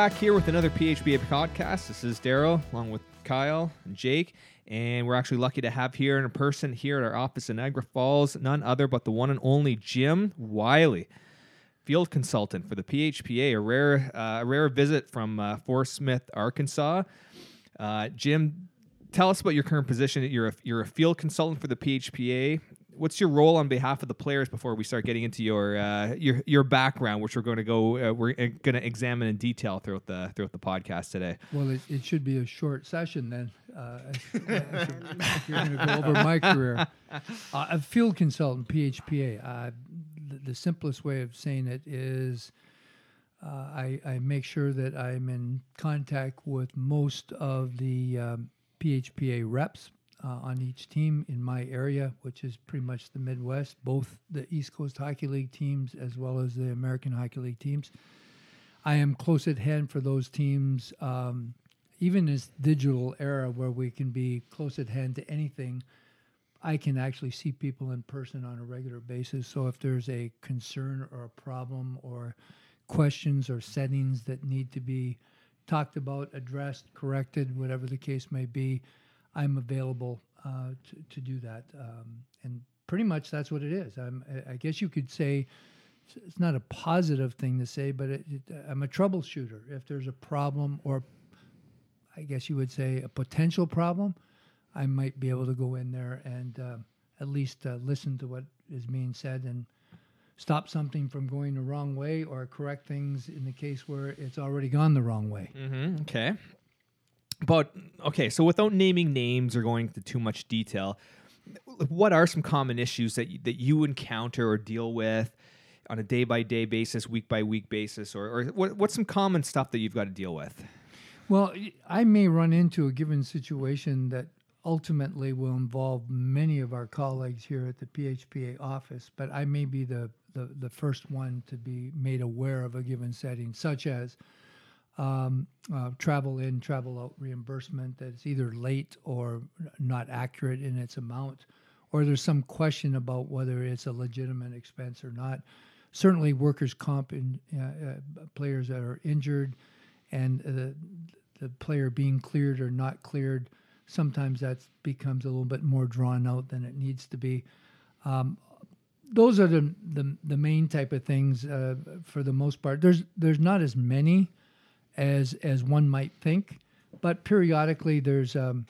Back here with another PHPA podcast. This is Daryl, along with Kyle and Jake, and we're actually lucky to have here in person here at our office in Niagara Falls none other but the one and only Jim Wiley, field consultant for the PHPA. A rare, uh, a rare visit from uh, Fort Smith, Arkansas. Uh, Jim, tell us about your current position. You're a, you're a field consultant for the PHPA what's your role on behalf of the players before we start getting into your uh, your your background, which we're going to go uh, we're uh, going to examine in detail throughout the throughout the podcast today. Well, it, it should be a short session then. Uh, if you're going to go over my career, uh, a field consultant, PHPA. Uh, the, the, simplest way of saying it is. I, I, make sure that I'm in contact with most of the um, PHPA reps, uh, on each team in my area, which is pretty much the Midwest, both the East Coast Hockey League teams as well as the American Hockey League teams. I am close at hand for those teams, um, even in this digital era where we can be close at hand to anything. I can actually see people in person on a regular basis. So if there's a concern or a problem or questions or settings that need to be talked about, addressed, corrected, whatever the case may be, I'm available uh, to, to do that. Um, and pretty much that's what it is. I'm, I guess you could say it's not a positive thing to say, but it, it, I'm a troubleshooter. If there's a problem, or I guess you would say a potential problem, I might be able to go in there and uh, at least uh, listen to what is being said and stop something from going the wrong way or correct things in the case where it's already gone the wrong way. Mm-hmm. Okay but okay, so without naming names or going into too much detail, what are some common issues that you, that you encounter or deal with on a day by day basis, week by week basis, or, or what, what's some common stuff that you've got to deal with? Well, I may run into a given situation that ultimately will involve many of our colleagues here at the PHPA office, but I may be the, the, the first one to be made aware of a given setting, such as um, uh, travel in, travel out reimbursement that's either late or not accurate in its amount, or there's some question about whether it's a legitimate expense or not. Certainly, workers' comp in uh, uh, players that are injured and the, the player being cleared or not cleared, sometimes that becomes a little bit more drawn out than it needs to be. Um, those are the, the, the main type of things uh, for the most part. There's there's not as many as as one might think. But periodically, there's um,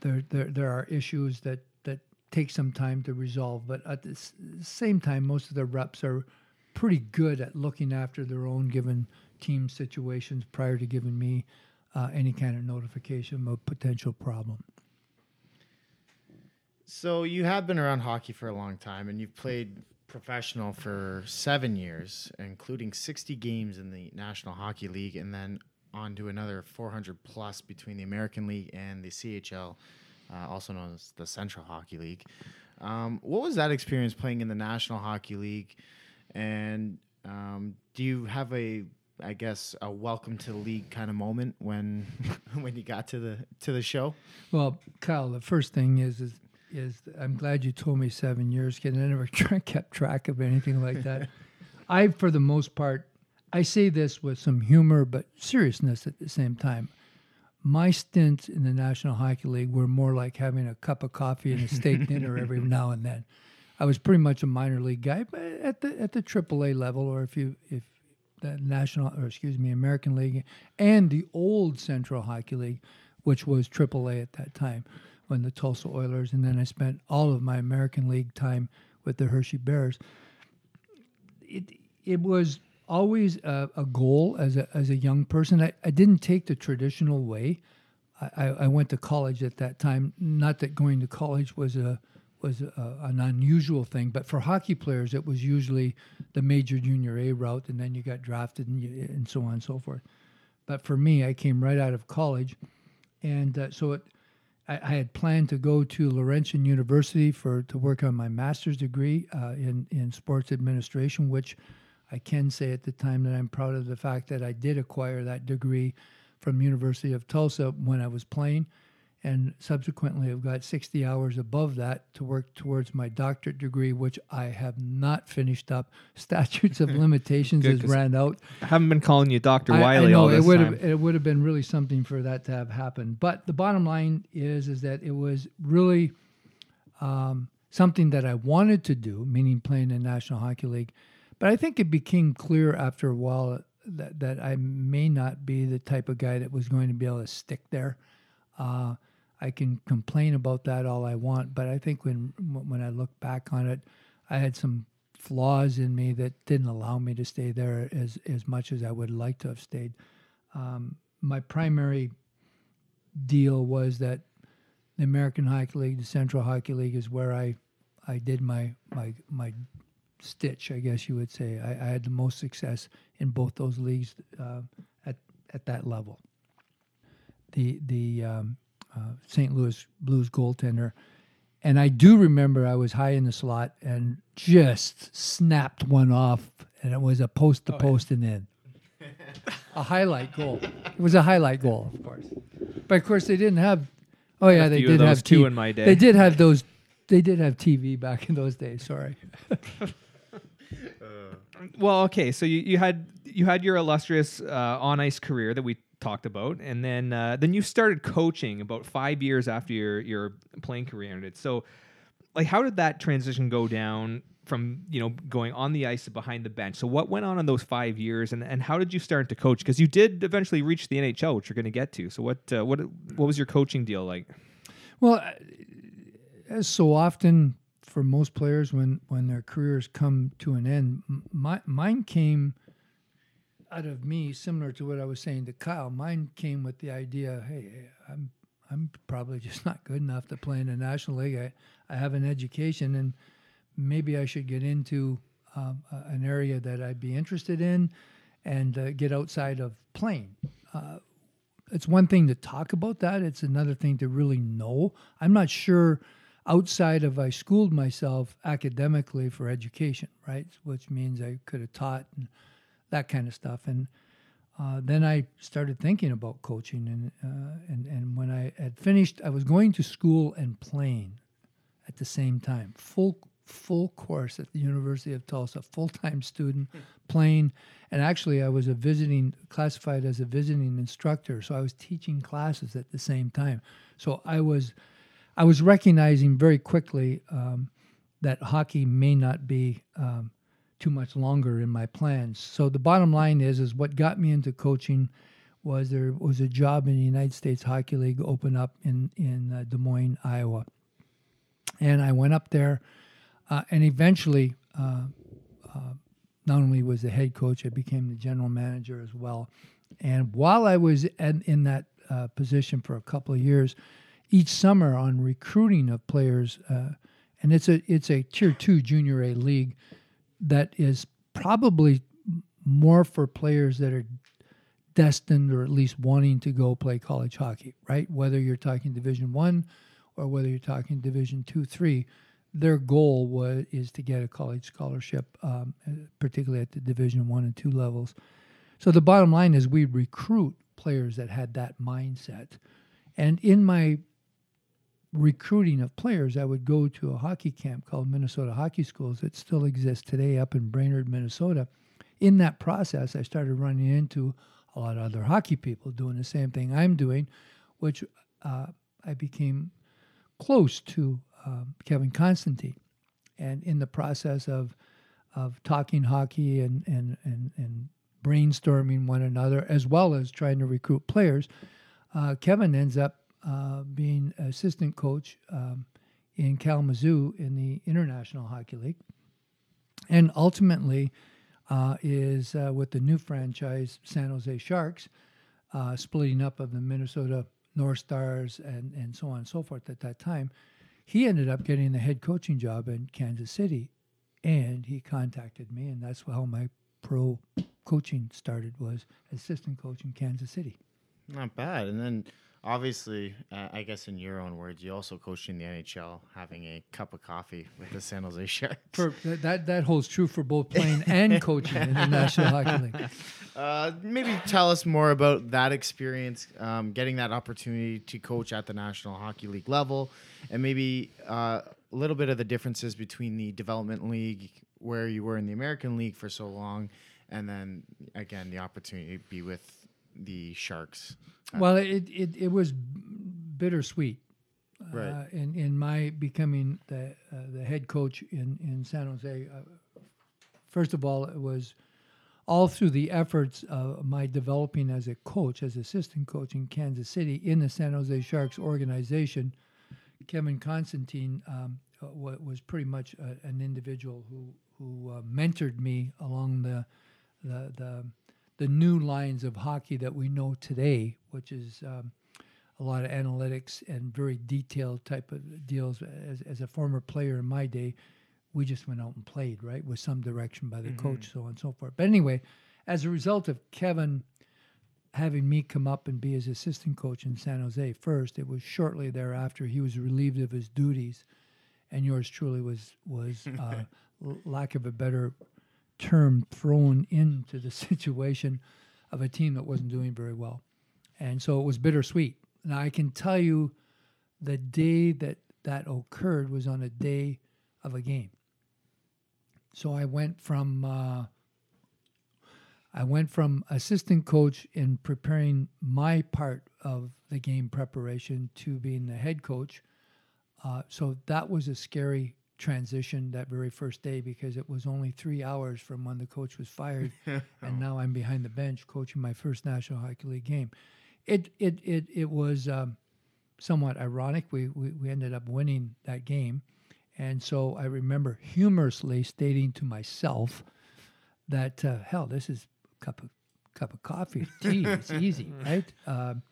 there, there there are issues that that take some time to resolve. But at the same time, most of the reps are pretty good at looking after their own given team situations prior to giving me uh, any kind of notification of potential problem. So you have been around hockey for a long time, and you've played professional for seven years, including 60 games in the National Hockey League, and then on to another 400 plus between the American League and the CHL, uh, also known as the Central Hockey League. Um, what was that experience playing in the National Hockey League? And um, do you have a, I guess, a welcome to the league kind of moment when when you got to the to the show? Well, Kyle, the first thing is is is I'm glad you told me seven years because I never kept track of anything like that. I, for the most part, I say this with some humor but seriousness at the same time. My stints in the National Hockey League were more like having a cup of coffee and a steak dinner every now and then. I was pretty much a minor league guy, but at the at the AAA level, or if you if the National or excuse me American League and the old Central Hockey League, which was AAA at that time when the Tulsa Oilers, and then I spent all of my American League time with the Hershey Bears. It it was always a, a goal as a as a young person. I, I didn't take the traditional way. I, I went to college at that time. Not that going to college was a was a, an unusual thing, but for hockey players, it was usually the major junior A route, and then you got drafted and, you, and so on and so forth. But for me, I came right out of college, and uh, so it I, I, had planned to go to Laurentian University for to work on my master's degree uh, in in sports administration, which I can say at the time that I'm proud of the fact that I did acquire that degree from University of Tulsa when I was playing, and subsequently I've got 60 hours above that to work towards my doctorate degree, which I have not finished up. Statutes of limitations Good, has ran out. I haven't been calling you Dr. Wiley I, know all it would time. have it would have been really something for that to have happened. But the bottom line is is that it was really um, something that I wanted to do, meaning playing in the National Hockey League. But I think it became clear after a while that that I may not be the type of guy that was going to be able to stick there. Uh, I can complain about that all I want, but I think when when I look back on it, I had some flaws in me that didn't allow me to stay there as as much as I would like to have stayed. Um, my primary deal was that the American Hockey League, the Central Hockey League, is where I I did my my my stitch, I guess you would say. I, I had the most success in both those leagues uh, at at that level. The the um, uh, St. Louis Blues goaltender, and I do remember I was high in the slot and just snapped one off, and it was a post to post and in. a highlight goal. It was a highlight goal, of course. But of course, they didn't have. Oh yeah, they did those have too T- in my day. They did have those. They did have TV back in those days. Sorry. well, okay, so you, you had you had your illustrious uh, on ice career that we talked about, and then uh, then you started coaching about five years after your your playing career ended. So, like, how did that transition go down from you know going on the ice to behind the bench? So, what went on in those five years, and, and how did you start to coach? Because you did eventually reach the NHL, which you're going to get to. So, what uh, what what was your coaching deal like? Well, uh, as so often for most players, when when their careers come to an end, my mine came out of me, similar to what I was saying to Kyle. Mine came with the idea, hey, I'm I'm probably just not good enough to play in the National League. I, I have an education, and maybe I should get into um, a- an area that I'd be interested in, and uh, get outside of playing it's one thing to talk about that. It's another thing to really know. I'm not sure outside of I schooled myself academically for education, right? Which means I could have taught and that kind of stuff. And uh, then I started thinking about coaching, and uh, and and when I had finished, I was going to school and playing at the same time, full full course at the University of Tulsa, full time student, playing, and actually I was a visiting classified as a visiting instructor, so I was teaching classes at the same time. So I was I was recognizing very quickly um, that hockey may not be um, too much longer in my plans. So the bottom line is, is what got me into coaching was there was a job in the United States Hockey League open up in in uh, Des Moines, Iowa, and I went up there, uh, and eventually. Uh, uh, not only was the head coach, I became the general manager as well. And while I was at, in that uh, position for a couple of years, each summer on recruiting of players, uh, and it's a it's a tier two junior A league that is probably more for players that are destined or at least wanting to go play college hockey, right? Whether you're talking Division One or whether you're talking Division Two, Three, their goal was is to get a college scholarship, um, particularly at the Division One and Two levels. So the bottom line is we recruit players that had that mindset, and in my recruiting of players, I would go to a hockey camp called Minnesota Hockey Schools that still exists today up in Brainerd, Minnesota. In that process, I started running into a lot of other hockey people doing the same thing I'm doing, which uh, I became close to um, Kevin Constantine. And in the process of of talking hockey and, and, and, and brainstorming one another, as well as trying to recruit players, uh, Kevin ends up uh, being assistant coach um, in Kalamazoo in the International Hockey League, and ultimately uh, is uh, with the new franchise San Jose Sharks, uh, splitting up of the Minnesota North Stars and and so on and so forth. At that time, he ended up getting the head coaching job in Kansas City, and he contacted me, and that's how my pro coaching started was assistant coach in Kansas City. Not bad. And then obviously, uh, I guess in your own words, you also coached in the NHL, having a cup of coffee with the San Jose Sharks. For that, that holds true for both playing and coaching in the National Hockey League. Uh, maybe tell us more about that experience, um, getting that opportunity to coach at the National Hockey League level, and maybe uh, a little bit of the differences between the development league, where you were in the American League for so long, and then again the opportunity to be with the Sharks. Well, it it, it was bittersweet. Right. Uh, in in my becoming the uh, the head coach in in San Jose, uh, first of all, it was all through the efforts of my developing as a coach, as assistant coach in Kansas City in the San Jose Sharks organization. Kevin Constantine um, uh, was pretty much a, an individual who who uh, mentored me along the the the the new lines of hockey that we know today, which is um, a lot of analytics and very detailed type of deals. As, as a former player in my day, we just went out and played, right, with some direction by the coach, so on and so forth. But anyway, as a result of Kevin having me come up and be his assistant coach in San Jose first, it was shortly thereafter he was relieved of his duties, and yours truly was was uh, lack of a better term thrown into the situation of a team that wasn't doing very well. And so it was bittersweet. Now I can tell you the day that that occurred was on a day of a game. So I went from uh, I went from assistant coach in preparing my part of the game preparation to being the head coach. Uh, so that was a scary transition that very first day because it was only three hours from when the coach was fired, and now I'm behind the bench coaching my first National Hockey League game. It it it it was um, somewhat ironic. We, we we ended up winning that game, and so I remember humorously stating to myself that uh, hell, this is a cup of cup of coffee, tea. it's easy, right? Um,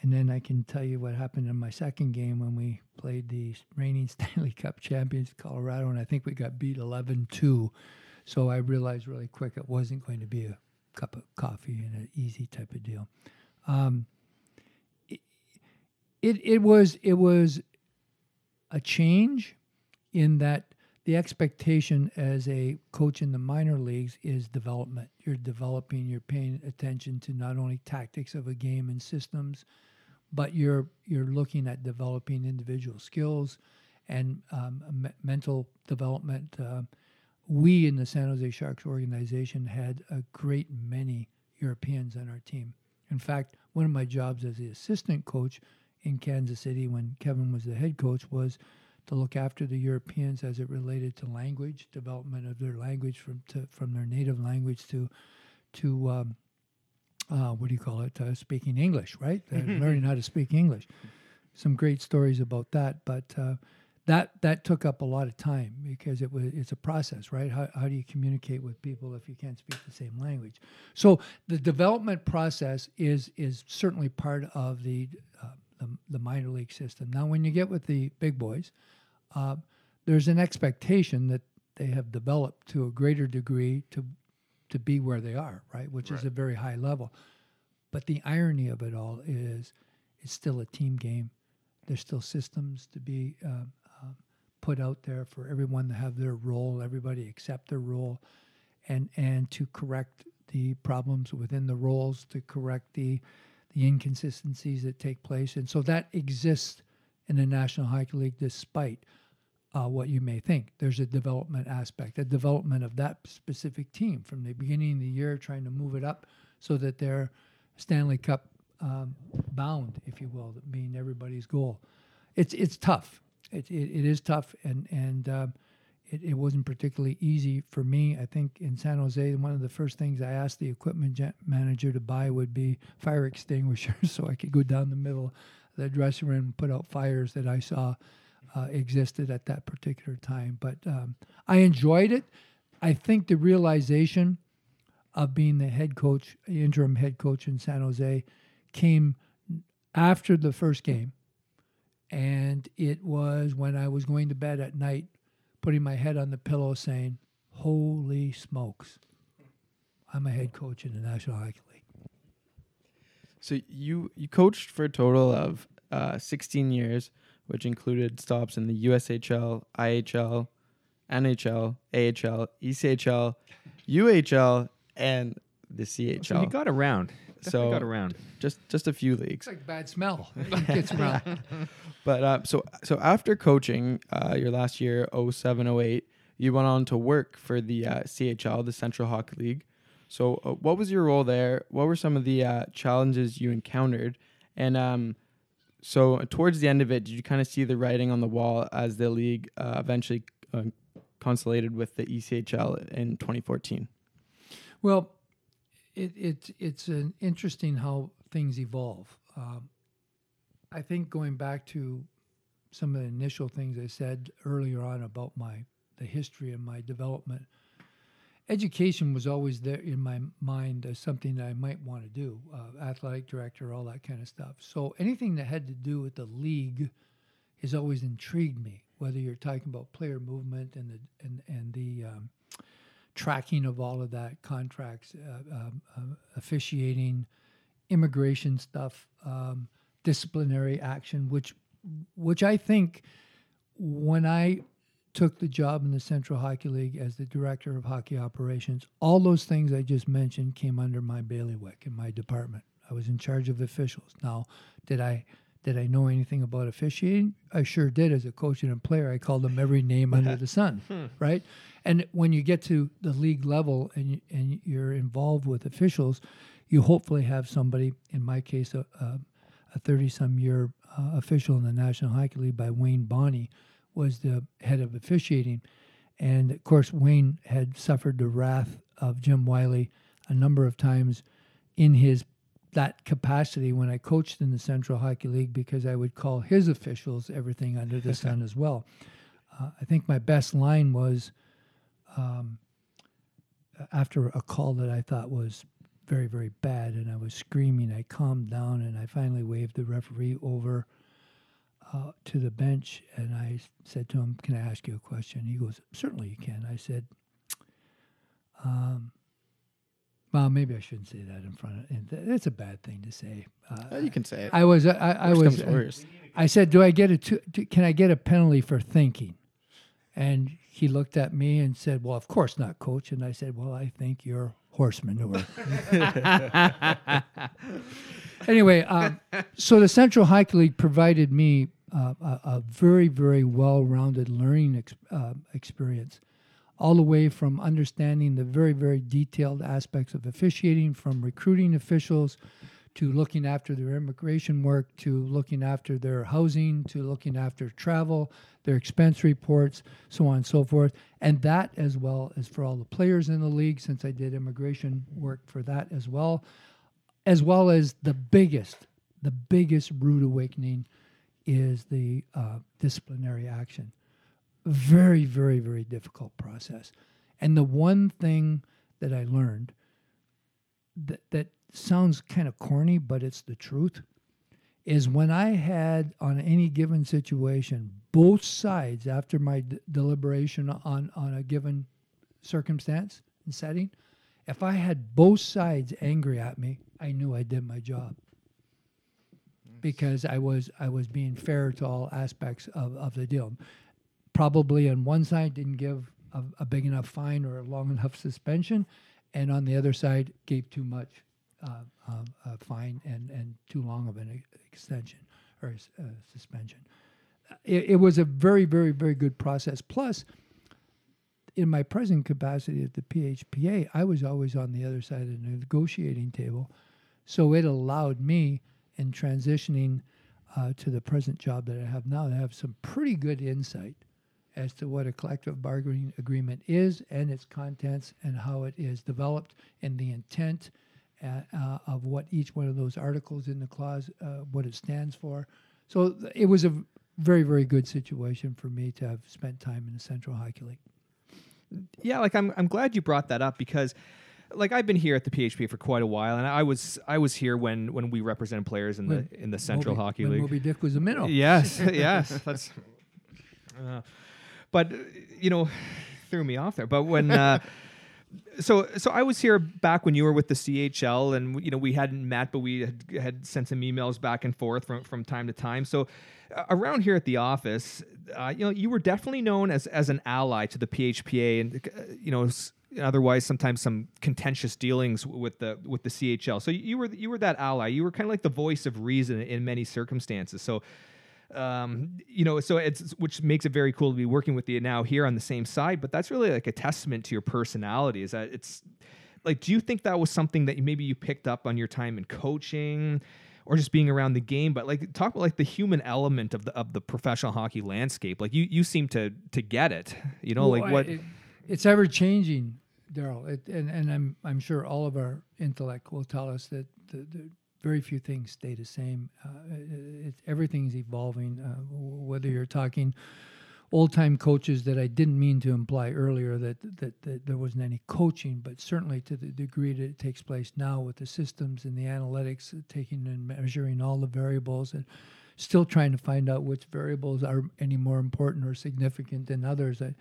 and then I can tell you what happened in my second game when we played the reigning Stanley Cup champions, Colorado, and I think we got beat 11 2. So I realized really quick it wasn't going to be a cup of coffee and an easy type of deal. Um, it, it, it was it was a change in that the expectation as a coach in the minor leagues is development. You're developing, you're paying attention to not only tactics of a game and systems, but you're you're looking at developing individual skills and um, me- mental development. Uh, we in the San Jose Sharks organization had a great many Europeans on our team. In fact, one of my jobs as the assistant coach in Kansas City when Kevin was the head coach was to look after the Europeans as it related to language development of their language from to, from their native language to to um, uh, what do you call it? Uh, speaking English, right? Uh, learning how to speak English. Some great stories about that, but uh, that that took up a lot of time because it was it's a process, right? How how do you communicate with people if you can't speak the same language? So the development process is is certainly part of the uh, the, the minor league system. Now, when you get with the big boys, uh, there's an expectation that they have developed to a greater degree to to be where they are, right? Which is a very high level. But the irony of it all is, it's still a team game. There's still systems to be uh, uh, put out there for everyone to have their role, everybody accept their role, and and to correct the problems within the roles, to correct the the inconsistencies that take place, and so that exists in the National Hockey League despite uh, what you may think. There's a development aspect, a development of that specific team from the beginning of the year, trying to move it up so that they're Stanley Cup um, bound, if you will, being everybody's goal. It's it's tough. It it, it is tough, and and um, it, it wasn't particularly easy for me. I think in San Jose, one of the first things I asked the equipment manager to buy would be fire extinguishers, so I could go down the middle of the dressing room and put out fires that I saw uh, existed at that particular time. But um, I enjoyed it. I think the realization of being the head coach, interim head coach in San Jose, came after the first game. And it was when I was going to bed at night, putting my head on the pillow saying, Holy smokes, I'm a head coach in the National Hockey League. So you you coached for a total of uh, 16 years, which included stops in the USHL, IHL, NHL, AHL, ECHL, UHL, and the CHL. So he got around. Definitely So- got around. just just a few leagues. It's leagues. like bad smell. It gets around. But uh, so so after coaching uh, your last year 07 08, you went on to work for the uh, CHL, the Central Hockey League. So uh, what was your role there? What were some of the uh, challenges you encountered? And um, so towards the end of it, did you kind of see the writing on the wall as the league uh, eventually uh, consolidated with the ECHL in 2014? Well, it, it it's an interesting how things evolve. Um, I think going back to some of the initial things I said earlier on about my the history and my development, education was always there in my mind as something that I might want to do, uh, athletic director, all that kind of stuff. So anything that had to do with the league has always intrigued me. Whether you're talking about player movement and the and and the um, tracking of all of that, contracts, uh, um, uh, officiating, immigration stuff, um, disciplinary action, which which I think when I took the job in the Central Hockey League as the director of hockey operations, all those things I just mentioned came under my bailiwick in my department. I was in charge of officials. Now, did I did I know anything about officiating? I sure did as a coach and a player. I called them every name under the sun, right? And when you get to the league level and you, and you're involved with officials, you hopefully have somebody. In my case, a, a, a 30 some year uh, official in the National Hockey League by Wayne Bonney was the head of officiating. And of course, Wayne had suffered the wrath of Jim Wiley a number of times in his that capacity when I coached in the Central Hockey League because I would call his officials everything under the sun as well. Uh, I think my best line was um, after a call that I thought was very, very bad, and I was screaming. I calmed down and I finally waved the referee over uh, to the bench and I said to him, Can I ask you a question? He goes, Certainly you can. I said, um, Well, maybe I shouldn't say that in front of. And th- it's a bad thing to say. Uh, Uh, you can say it. I was. I, I was. comes uh. I said, "Do I get a? Two, do, can I get a penalty for thinking?" And he looked at me and said, "Well, of course not, coach." And I said, "Well, I think you're horse manure." anyway, um, so the Central Hockey League provided me a, very, very well-rounded learning ex- uh, experience, all the way from understanding the very, very detailed aspects of officiating, from recruiting officials to looking after their immigration work, to looking after their housing, to looking after travel, their expense reports, so on and so forth. And that, as well as for all the players in the league, since I did immigration work for that as well, as well as the biggest, the biggest rude awakening is the uh, disciplinary action. Very, very, very difficult process. And the one thing that I learned that, that sounds kind of corny, but it's the truth, is when I had on any given situation, both sides after my d- deliberation on, on a given circumstance and setting, if I had both sides angry at me, I knew I did my job because I was I was being fair to all aspects of, of the deal. Probably on one side didn't give a, a big enough fine or a long enough suspension, and on the other side gave too much uh, uh, fine and, and too long of an extension or uh, suspension. It, it was a very very very good process. Plus, in my present capacity at the PHPA, I was always on the other side of the negotiating table, so it allowed me in transitioning uh, to the present job that I have now I have some pretty good insight as to what a collective bargaining agreement is and its contents and how it is developed and the intent uh, uh, of what each one of those articles in the clause, uh, what it stands for. So it was a very, very good situation for me to have spent time in the Central Hockey League. yeah, like I'm I'm glad you brought that up because like I've been here at the PHP for quite a while, and I was I was here when when we represented players in When the in the Central Moby- Hockey League. Moby Dick was a minnow. Yes, yes, that's. Uh, but you know, threw me off there. But when, uh, so so I was here back when you were with the CHL, and you know we hadn't met, but we had, had sent some emails back and forth from from time to time. So uh, around here at the office, uh, you know, you were definitely known as as an ally to the PHPA, and uh, you know. Otherwise, sometimes some contentious dealings with the with the CHL. So you were you were that ally. You were kind of like the voice of reason in many circumstances. So um, you know, so it's which makes it very cool to be working with you now here on the same side. But that's really like a testament to your personality. Is that it's like, do you think that was something that maybe you picked up on your time in coaching? Or just being around the game, but like talk about like the human element of the of the professional hockey landscape. Like you you seem to to get it. You know, Well, like what it- it's ever changing, Daryl, and and I'm I'm sure all of our intellect will tell us that the, the very few things stay the same. Uh, it, it, everything's evolving. Uh, whether you're talking old time coaches that I didn't mean to imply earlier that, that that there wasn't any coaching, but certainly to the degree that it takes place now with the systems and the analytics, uh, taking and measuring all the variables and still trying to find out which variables are any more important or significant than others. I,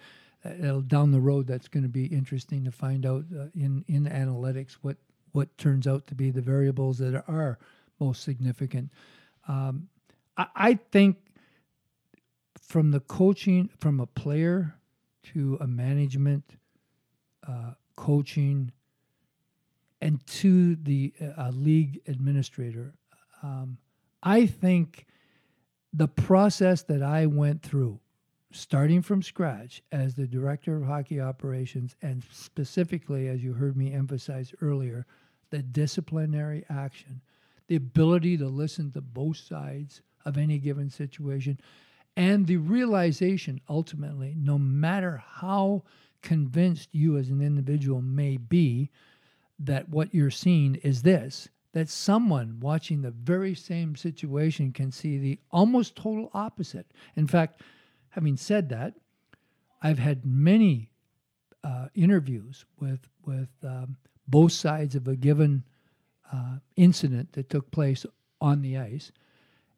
uh, down the road, that's going to be interesting to find out uh, in in analytics what what turns out to be the variables that are most significant. Um, I, I think from the coaching, from a player to a management, uh, coaching, and to the uh, league administrator, um, I think the process that I went through, starting from scratch as the director of hockey operations, and specifically, as you heard me emphasize earlier, the disciplinary action, the ability to listen to both sides of any given situation, and the realization ultimately, no matter how convinced you as an individual may be that what you're seeing is this, that someone watching the very same situation can see the almost total opposite. In fact, having said that, I've had many uh, interviews with with um, both sides of a given uh, incident that took place on the ice,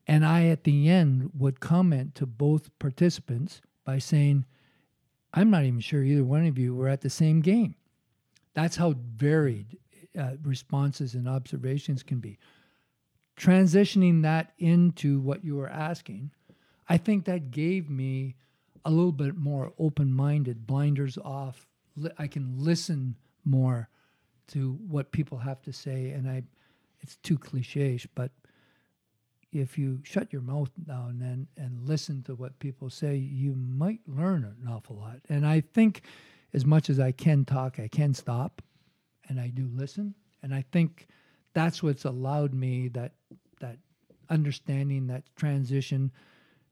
and I at the end would comment to both participants by saying, "I'm not even sure either one of you were at the same game." That's how varied uh, responses and observations can be. Transitioning that into what you were asking, I think that gave me a little bit more open minded, blinders off. I can listen more to what people have to say. And I, it's too cliche, but if you shut your mouth now and, then and listen to what people say, you might learn an awful lot. And I think as much as I can talk, I can stop and I do listen. And I think that's what's allowed me that that understanding, that transition.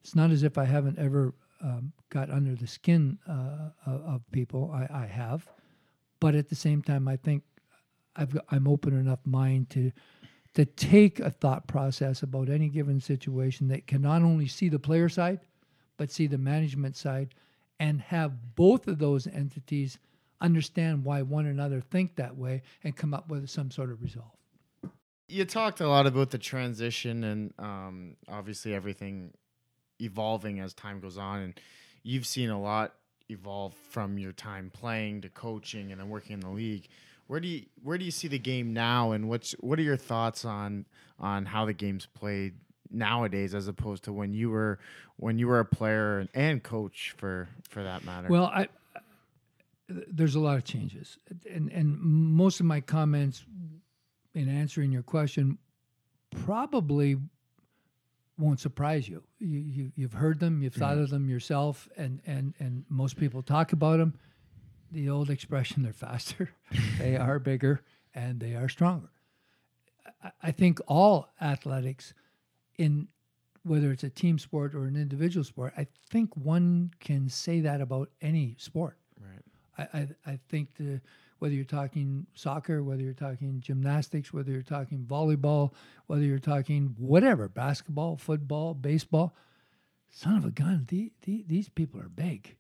It's not as if I haven't ever um, got under the skin uh, of, people. I, I have, but at the same time, I think I've I'm open enough mind to to take a thought process about any given situation that can not only see the player side, but see the management side, and have both of those entities understand why one another think that way and come up with some sort of resolve. You talked a lot about the transition and um, obviously everything evolving as time goes on, and you've seen a lot evolve from your time playing to coaching and then working in the league. Where do you where do you see the game now, and what's what are your thoughts on on how the game's played nowadays as opposed to when you were when you were a player and, and coach for for that matter? Well, I there's a lot of changes, and and most of my comments in answering your question probably won't surprise you. You, you you've heard them, you've thought of them yourself, and and and most people talk about them. The old expression: they're faster, they are bigger, and they are stronger. I, I think all athletics, in whether it's a team sport or an individual sport, I think one can say that about any sport. right. I, I, I think the whether you're talking soccer, whether you're talking gymnastics, whether you're talking volleyball, whether you're talking whatever, basketball, football, baseball, son of a gun, the, the, these people are big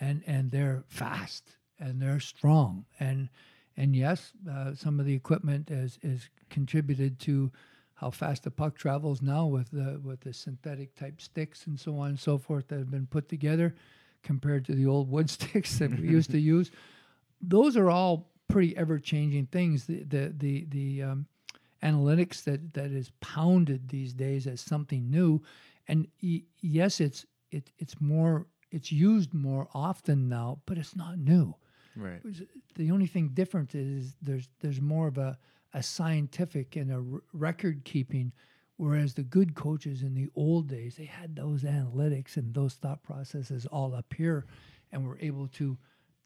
and, and they're fast and they're strong. And, and yes, uh, some of the equipment has, has contributed to how fast the puck travels now with the, with the synthetic type sticks and so on and so forth that have been put together compared to the old wood sticks that we used to use. Those are all pretty ever changing things. The the the the um, analytics that that is pounded these days as something new, and y- yes, it's it it's more it's used more often now, but it's not new. Right. The only thing different is there's there's more of a, a scientific and a r- record keeping, whereas the good coaches in the old days they had those analytics and those thought processes all up here, and were able to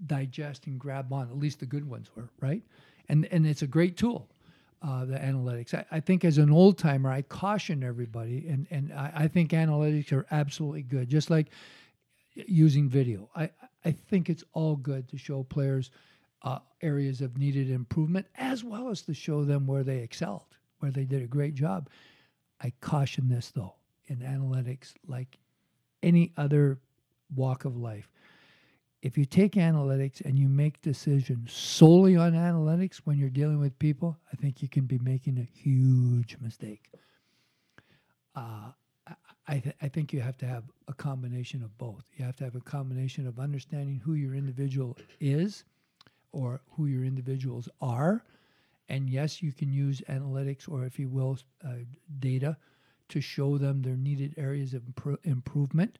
digest and grab on. At least the good ones were right, and and it's a great tool. Uh, the analytics. I, I think as an old timer, I caution everybody, and and I, I think analytics are absolutely good. Just like using video. I, I think it's all good to show players uh, areas of needed improvement as well as to show them where they excelled, where they did a great job. I caution this though in analytics, like any other walk of life. If you take analytics and you make decisions solely on analytics when you're dealing with people, I think you can be making a huge mistake. Uh, I, th- I think you have to have a combination of both. You have to have a combination of understanding who your individual is or who your individuals are. And yes, you can use analytics or, if you will, uh, data to show them their needed areas of impro- improvement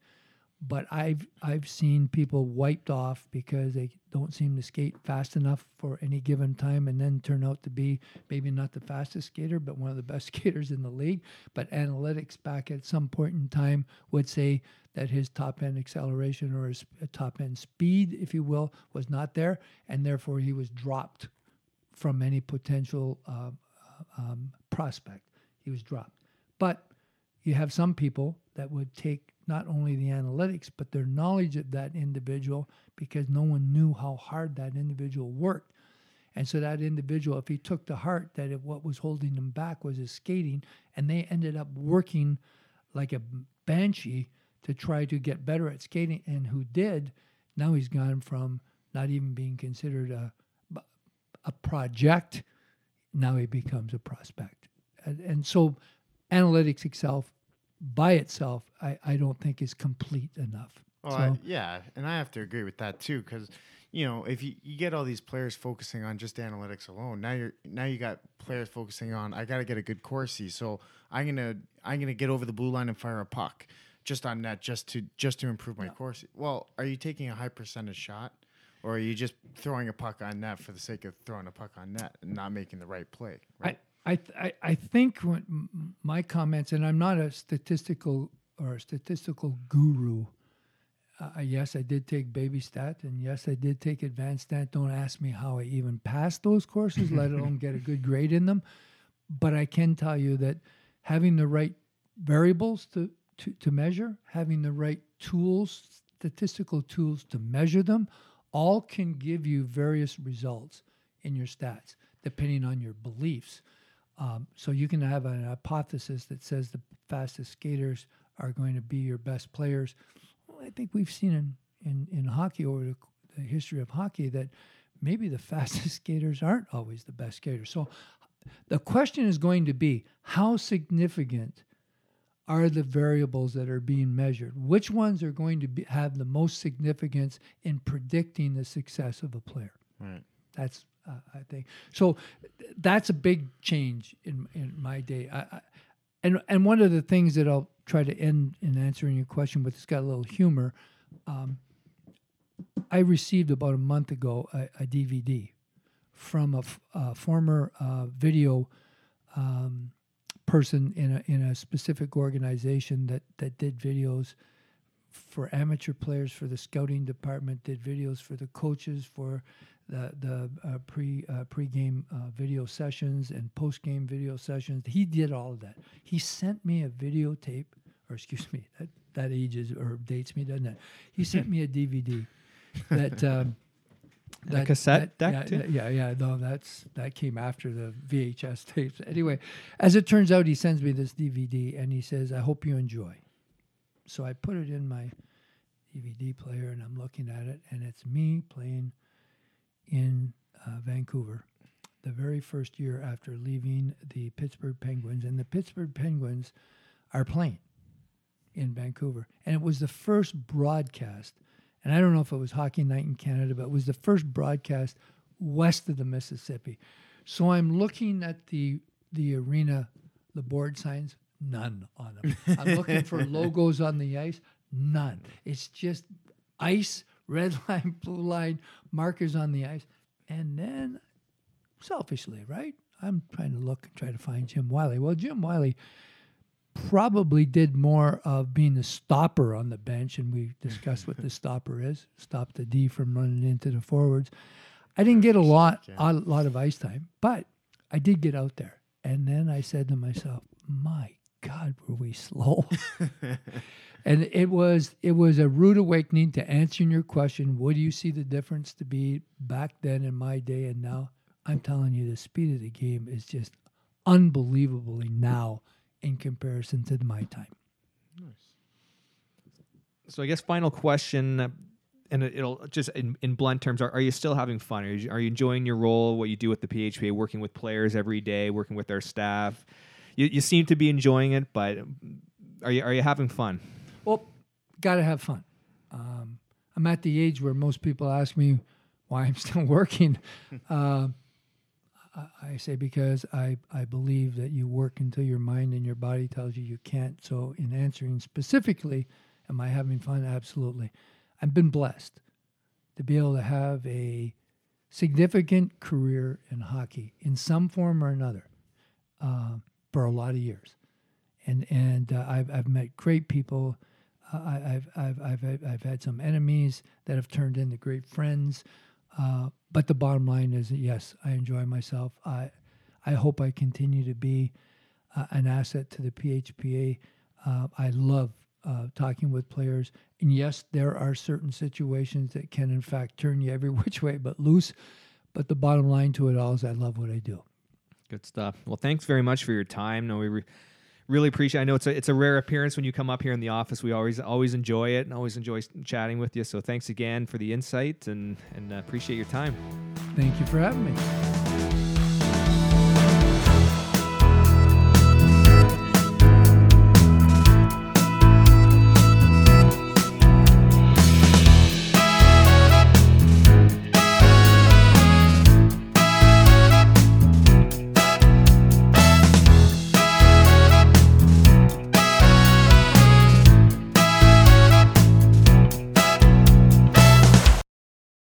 but I've I've seen people wiped off because they don't seem to skate fast enough for any given time, and then turn out to be maybe not the fastest skater, but one of the best skaters in the league. But analytics back at some point in time would say that his top end acceleration or his top end speed, if you will, was not there, and therefore he was dropped from any potential uh, um, prospect. He was dropped, but you have some people that would take not only the analytics, but their knowledge of that individual because no one knew how hard that individual worked. And so that individual, if he took to heart that if what was holding him back was his skating, and they ended up working like a banshee to try to get better at skating, and who did, now he's gone from not even being considered a a project, now he becomes a prospect. And, and so analytics itself by itself, I, I don't think is complete enough. Oh, so, I, yeah, and I have to agree with that too, because you know if you, you get all these players focusing on just analytics alone, now you're now you got players focusing on I got to get a good Corsi, so I'm gonna I'm gonna get over the blue line and fire a puck just on net just to just to improve my yeah. Corsi. Well, are you taking a high percentage shot? Or are you just throwing a puck on net for the sake of throwing a puck on net and not making the right play? Right. I, I, I think my comments, and I'm not a statistical or a statistical guru. Uh, yes, I did take baby stat, and yes, I did take advanced stat. Don't ask me how I even passed those courses, let alone get a good grade in them. But I can tell you that having the right variables to, to, to measure, having the right tools, statistical tools to measure them, all can give you various results in your stats, depending on your beliefs. Um, so you can have an hypothesis that says the fastest skaters are going to be your best players. Well, I think we've seen in, in, in hockey over the, the history of hockey that maybe the fastest skaters aren't always the best skaters. So the question is going to be how significant are the variables that are being measured? Which ones are going to be, have the most significance in predicting the success of a player? Right. That's I think so. That's a big change in in my day. I, I, and and one of the things that I'll try to end in answering your question, but it's got a little humor. Um, I received about a month ago a, a DVD from a, f- a former uh, video um, person in a in a specific organization that that did videos for amateur players for the scouting department, did videos for the coaches for the the uh, pre uh, pre-game uh, video sessions and post-game video sessions. He did all of that. He sent me a videotape, or excuse me, that that ages or dates me, doesn't it? He sent me a DVD that. Um, that, cassette that, deck yeah, yeah, yeah, no, that's that came after the VHS tapes. Anyway, as it turns out, he sends me this DVD and he says, "I hope you enjoy." So I put it in my DVD player and I'm looking at it, and it's me playing in uh, Vancouver the very first year after leaving the Pittsburgh Penguins. And the Pittsburgh Penguins are playing in Vancouver. And it was the first broadcast and I don't know if it was Hockey Night in Canada, but it was the first broadcast west of the Mississippi. So I'm looking at the the arena, the board signs, none on them. I'm looking for logos on the ice, none. It's just ice, red line, blue line, markers on the ice, and then selfishly, right? I'm trying to look and try to find Jim Wiley. Well, Jim Wiley probably did more of being the stopper on the bench, and we discussed what the stopper is. Stop the D from running into the forwards. I didn't get a lot, a lot of ice time, but I did get out there. And then I said to myself, "My God, were we slow?" and it was it was a rude awakening to answering your question. What do you see the difference to be back then in my day and now? I'm telling you, the speed of the game is just unbelievably now in comparison to my time. Nice. So I guess final question, uh, and it- it'll just in, in blunt terms: are, are you still having fun? Are you, are you enjoying your role? What you do with the PHPA, working with players every day, working with their staff? You, you seem to be enjoying it, but are you are you having fun? Well, got to have fun. Um, I'm at the age where most people ask me why I'm still working. uh, I, I say because I, I believe that you work until your mind and your body tells you you can't. So, in answering specifically, am I having fun? Absolutely. I've been blessed to be able to have a significant career in hockey in some form or another uh, for a lot of years and and uh, I've I've met great people. Uh, I, I've, I've I've I've had some enemies that have turned into great friends. Uh, but the bottom line is, yes, I enjoy myself. I I hope I continue to be uh, an asset to the PHPA. Uh, I love uh, talking with players, and yes, there are certain situations that can, in fact, turn you every which way but loose. But the bottom line to it all is, I love what I do. Good stuff. Well, thanks very much for your time. No, we re- really appreciate. It. I know it's a it's a rare appearance when you come up here in the office. We always always enjoy it and always enjoy chatting with you. So thanks again for the insight and and uh, appreciate your time. Thank you for having me.